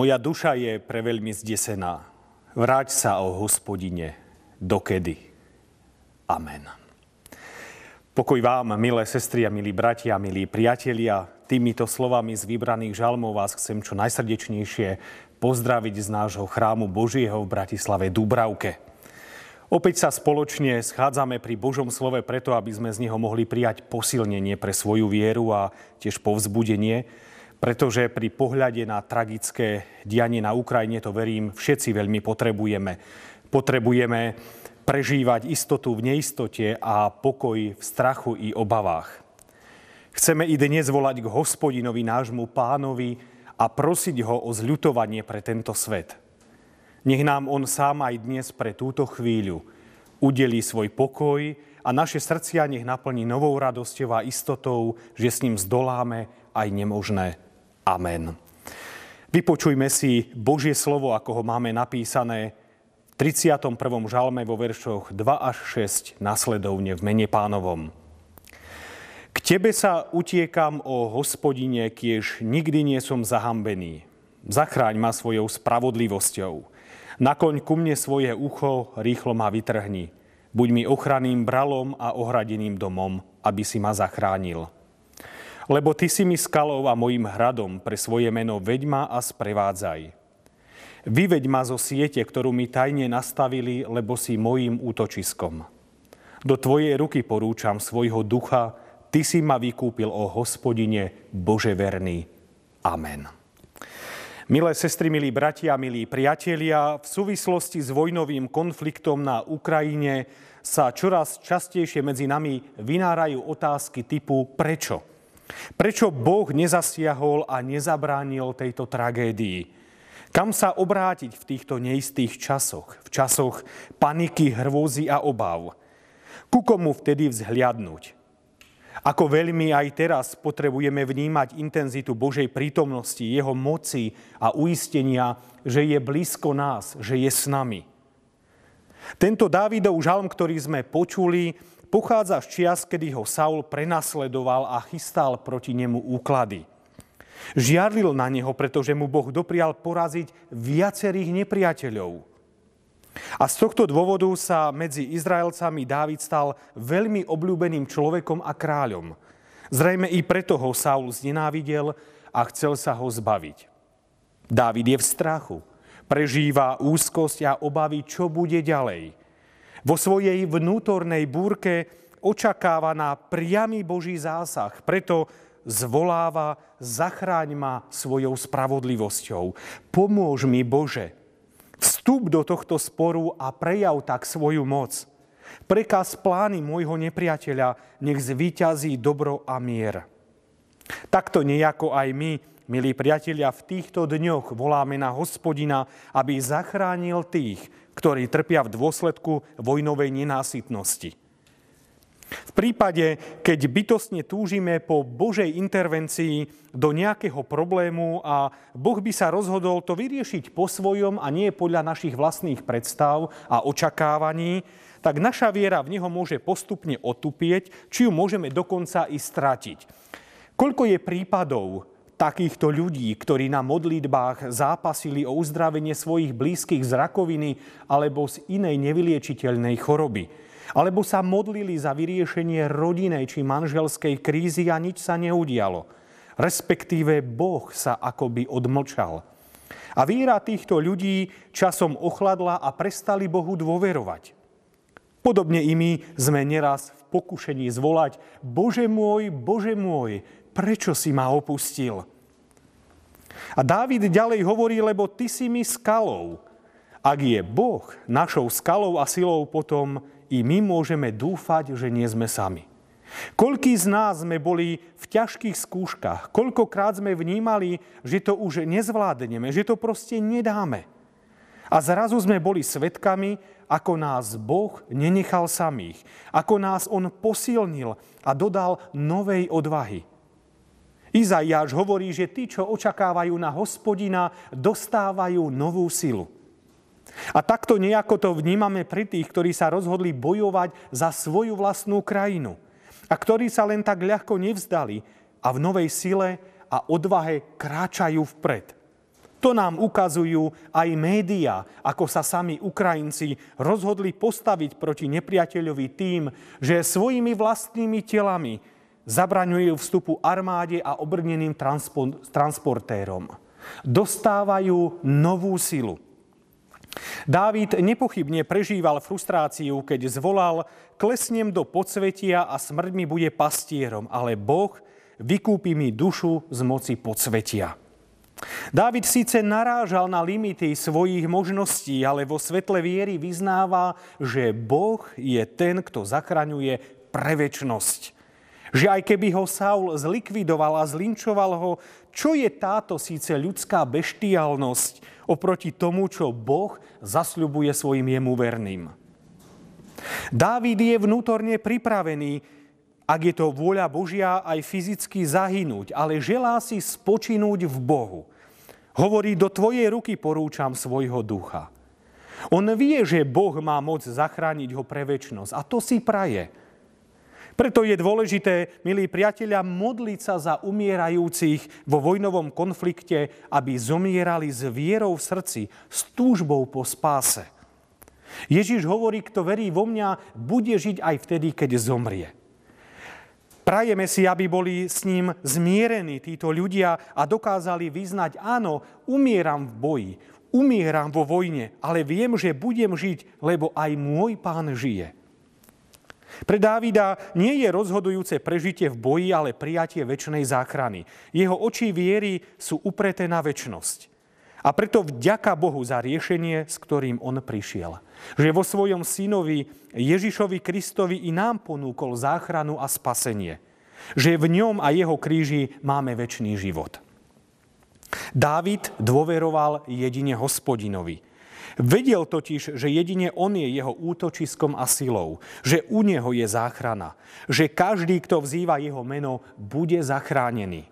Moja duša je preveľmi zdesená. Vráť sa, o hospodine, dokedy. Amen. Pokoj vám, milé sestry a milí bratia, milí priatelia. Týmito slovami z vybraných žalmov vás chcem čo najsrdečnejšie pozdraviť z nášho chrámu Božieho v Bratislave Dubravke. Opäť sa spoločne schádzame pri Božom slove preto, aby sme z neho mohli prijať posilnenie pre svoju vieru a tiež povzbudenie, pretože pri pohľade na tragické dianie na Ukrajine to verím všetci veľmi potrebujeme. Potrebujeme prežívať istotu v neistote a pokoj v strachu i obavách. Chceme i dnes volať k hospodinovi nášmu pánovi a prosiť ho o zľutovanie pre tento svet. Nech nám on sám aj dnes pre túto chvíľu udelí svoj pokoj a naše srdcia nech naplní novou radosťou a istotou, že s ním zdoláme aj nemožné Amen. Vypočujme si Božie slovo, ako ho máme napísané v 31. žalme vo veršoch 2 až 6 nasledovne v mene pánovom. K tebe sa utiekam o hospodine, kiež nikdy nie som zahambený. Zachráň ma svojou spravodlivosťou. Nakloň ku mne svoje ucho, rýchlo ma vytrhni. Buď mi ochranným bralom a ohradeným domom, aby si ma zachránil. Lebo ty si mi skalou a mojim hradom pre svoje meno veďma a sprevádzaj. Vyveď ma zo siete, ktorú mi tajne nastavili, lebo si mojim útočiskom. Do tvojej ruky porúčam svojho ducha, ty si ma vykúpil o hospodine, Bože verný. Amen. Milé sestry, milí bratia, milí priatelia, v súvislosti s vojnovým konfliktom na Ukrajine sa čoraz častejšie medzi nami vynárajú otázky typu prečo? Prečo Boh nezasiahol a nezabránil tejto tragédii? Kam sa obrátiť v týchto neistých časoch, v časoch paniky, hrôzy a obav? Ku komu vtedy vzhliadnúť? Ako veľmi aj teraz potrebujeme vnímať intenzitu Božej prítomnosti, Jeho moci a uistenia, že je blízko nás, že je s nami. Tento Dávidov žalm, ktorý sme počuli, pochádza z čias, kedy ho Saul prenasledoval a chystal proti nemu úklady. Žiarlil na neho, pretože mu Boh doprial poraziť viacerých nepriateľov. A z tohto dôvodu sa medzi Izraelcami Dávid stal veľmi obľúbeným človekom a kráľom. Zrejme i preto ho Saul znenávidel a chcel sa ho zbaviť. Dávid je v strachu, prežíva úzkosť a obavy, čo bude ďalej – vo svojej vnútornej búrke očakáva na priamy Boží zásah. Preto zvoláva, zachráň ma svojou spravodlivosťou. Pomôž mi, Bože. Vstup do tohto sporu a prejav tak svoju moc. Prekaz plány môjho nepriateľa, nech zvíťazí dobro a mier. Takto nejako aj my, milí priatelia, v týchto dňoch voláme na hospodina, aby zachránil tých, ktorí trpia v dôsledku vojnovej nenásytnosti. V prípade, keď bytostne túžime po Božej intervencii do nejakého problému a Boh by sa rozhodol to vyriešiť po svojom a nie podľa našich vlastných predstav a očakávaní, tak naša viera v Neho môže postupne otupieť, či ju môžeme dokonca i stratiť. Koľko je prípadov, takýchto ľudí, ktorí na modlitbách zápasili o uzdravenie svojich blízkych z rakoviny alebo z inej nevyliečiteľnej choroby. Alebo sa modlili za vyriešenie rodinej či manželskej krízy a nič sa neudialo. Respektíve Boh sa akoby odmlčal. A víra týchto ľudí časom ochladla a prestali Bohu dôverovať. Podobne i my sme neraz v pokušení zvolať Bože môj, Bože môj, prečo si ma opustil? A Dávid ďalej hovorí, lebo ty si mi skalou. Ak je Boh našou skalou a silou, potom i my môžeme dúfať, že nie sme sami. Koľký z nás sme boli v ťažkých skúškach, koľkokrát sme vnímali, že to už nezvládneme, že to proste nedáme. A zrazu sme boli svetkami, ako nás Boh nenechal samých, ako nás On posilnil a dodal novej odvahy. Izaiáš hovorí, že tí, čo očakávajú na hospodina, dostávajú novú silu. A takto nejako to vnímame pri tých, ktorí sa rozhodli bojovať za svoju vlastnú krajinu a ktorí sa len tak ľahko nevzdali a v novej sile a odvahe kráčajú vpred. To nám ukazujú aj médiá, ako sa sami Ukrajinci rozhodli postaviť proti nepriateľovi tým, že svojimi vlastnými telami zabraňujú vstupu armáde a obrneným transportérom. Dostávajú novú silu. Dávid nepochybne prežíval frustráciu, keď zvolal klesnem do podsvetia a smrť mi bude pastierom, ale Boh vykúpi mi dušu z moci podsvetia. Dávid síce narážal na limity svojich možností, ale vo svetle viery vyznáva, že Boh je ten, kto zachraňuje pre väčnosť. Že aj keby ho Saul zlikvidoval a zlinčoval ho, čo je táto síce ľudská beštialnosť oproti tomu, čo Boh zasľubuje svojim jemu verným. Dávid je vnútorne pripravený, ak je to vôľa Božia, aj fyzicky zahynúť, ale želá si spočinúť v Bohu. Hovorí, do tvojej ruky porúčam svojho ducha. On vie, že Boh má moc zachrániť ho pre väčnosť a to si praje. Preto je dôležité, milí priatelia, modliť sa za umierajúcich vo vojnovom konflikte, aby zomierali s vierou v srdci, s túžbou po spáse. Ježiš hovorí, kto verí vo mňa, bude žiť aj vtedy, keď zomrie. Prajeme si, aby boli s ním zmierení títo ľudia a dokázali vyznať, áno, umieram v boji, umieram vo vojne, ale viem, že budem žiť, lebo aj môj pán žije. Pre Dávida nie je rozhodujúce prežitie v boji, ale prijatie väčšnej záchrany. Jeho oči viery sú upreté na väčnosť. A preto vďaka Bohu za riešenie, s ktorým on prišiel. Že vo svojom synovi Ježišovi Kristovi i nám ponúkol záchranu a spasenie. Že v ňom a jeho kríži máme väčší život. Dávid dôveroval jedine hospodinovi. Vedel totiž, že jedine on je jeho útočiskom a silou, že u neho je záchrana, že každý, kto vzýva jeho meno, bude zachránený.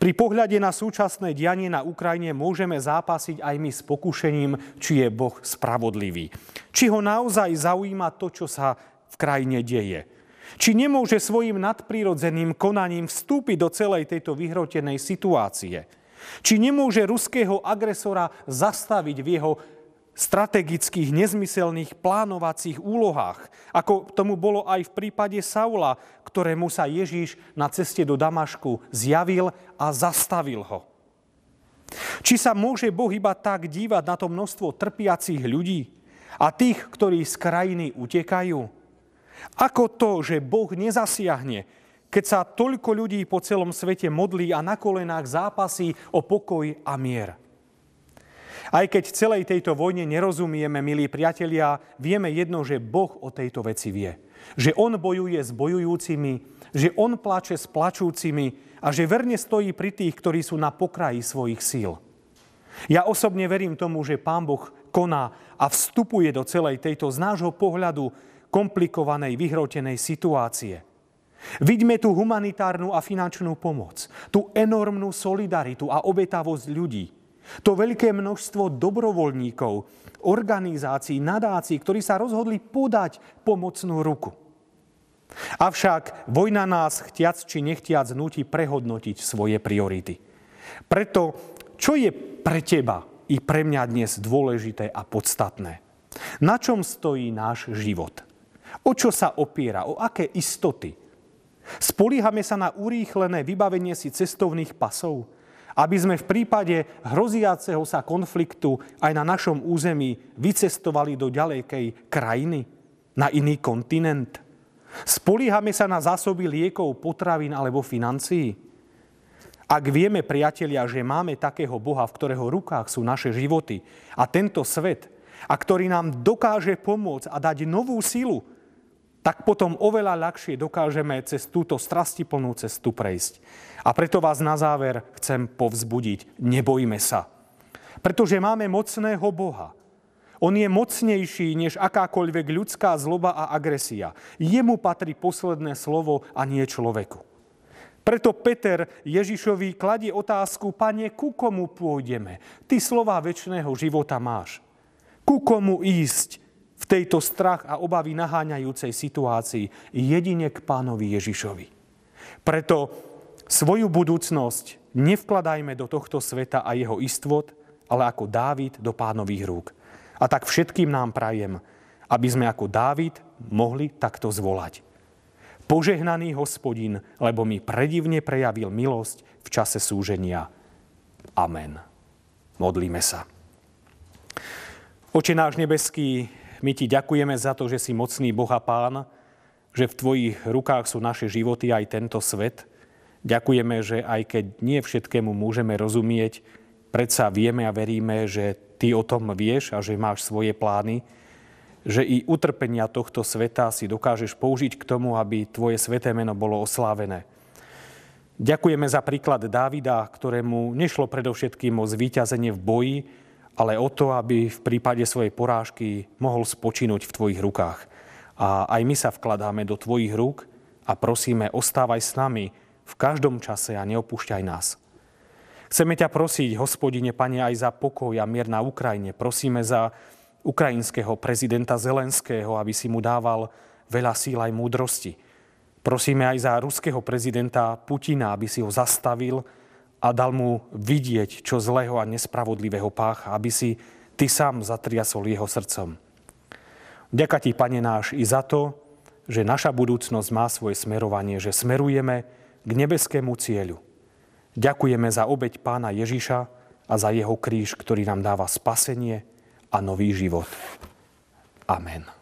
Pri pohľade na súčasné dianie na Ukrajine môžeme zápasiť aj my s pokušením, či je Boh spravodlivý. Či ho naozaj zaujíma to, čo sa v krajine deje. Či nemôže svojim nadprirodzeným konaním vstúpiť do celej tejto vyhrotenej situácie. Či nemôže ruského agresora zastaviť v jeho strategických, nezmyselných plánovacích úlohách, ako tomu bolo aj v prípade Saula, ktorému sa Ježíš na ceste do Damašku zjavil a zastavil ho. Či sa môže Boh iba tak dívať na to množstvo trpiacich ľudí a tých, ktorí z krajiny utekajú? Ako to, že Boh nezasiahne, keď sa toľko ľudí po celom svete modlí a na kolenách zápasí o pokoj a mier? Aj keď celej tejto vojne nerozumieme, milí priatelia, vieme jedno, že Boh o tejto veci vie. Že On bojuje s bojujúcimi, že On plače s plačúcimi a že verne stojí pri tých, ktorí sú na pokraji svojich síl. Ja osobne verím tomu, že Pán Boh koná a vstupuje do celej tejto z nášho pohľadu komplikovanej, vyhrotenej situácie. Vidíme tu humanitárnu a finančnú pomoc, tú enormnú solidaritu a obetavosť ľudí, to veľké množstvo dobrovoľníkov, organizácií, nadácií, ktorí sa rozhodli podať pomocnú ruku. Avšak vojna nás, chtiac či nechtiac, nutí prehodnotiť svoje priority. Preto, čo je pre teba i pre mňa dnes dôležité a podstatné? Na čom stojí náš život? O čo sa opiera? O aké istoty? Spolíhame sa na urýchlené vybavenie si cestovných pasov? aby sme v prípade hroziaceho sa konfliktu aj na našom území vycestovali do ďalekej krajiny, na iný kontinent? Spolíhame sa na zásoby liekov, potravín alebo financií? Ak vieme, priatelia, že máme takého Boha, v ktorého rukách sú naše životy a tento svet, a ktorý nám dokáže pomôcť a dať novú silu, tak potom oveľa ľahšie dokážeme cez túto strastiplnú cestu prejsť. A preto vás na záver chcem povzbudiť. Nebojme sa. Pretože máme mocného Boha. On je mocnejší než akákoľvek ľudská zloba a agresia. Jemu patrí posledné slovo a nie človeku. Preto Peter Ježišovi kladie otázku, pane, ku komu pôjdeme? Ty slova väčšného života máš. Ku komu ísť? V tejto strach a obavy naháňajúcej situácii jedine k pánovi Ježišovi. Preto svoju budúcnosť nevkladajme do tohto sveta a jeho istvot, ale ako Dávid do pánových rúk. A tak všetkým nám prajem, aby sme ako Dávid mohli takto zvolať. Požehnaný hospodin, lebo mi predivne prejavil milosť v čase súženia. Amen. Modlíme sa. Oče náš nebeský, my ti ďakujeme za to, že si mocný Boh a Pán, že v tvojich rukách sú naše životy aj tento svet. Ďakujeme, že aj keď nie všetkému môžeme rozumieť, predsa vieme a veríme, že ty o tom vieš a že máš svoje plány že i utrpenia tohto sveta si dokážeš použiť k tomu, aby tvoje sveté meno bolo oslávené. Ďakujeme za príklad Dávida, ktorému nešlo predovšetkým o zvíťazenie v boji, ale o to, aby v prípade svojej porážky mohol spočinúť v tvojich rukách. A aj my sa vkladáme do tvojich rúk a prosíme, ostávaj s nami v každom čase a neopúšťaj nás. Chceme ťa prosiť, hospodine, pane, aj za pokoj a mier na Ukrajine. Prosíme za ukrajinského prezidenta Zelenského, aby si mu dával veľa síl aj múdrosti. Prosíme aj za ruského prezidenta Putina, aby si ho zastavil a dal mu vidieť, čo zlého a nespravodlivého pácha, aby si ty sám zatriasol jeho srdcom. Ďaká ti, Pane náš, i za to, že naša budúcnosť má svoje smerovanie, že smerujeme k nebeskému cieľu. Ďakujeme za obeď pána Ježiša a za jeho kríž, ktorý nám dáva spasenie, a nový život. Amen.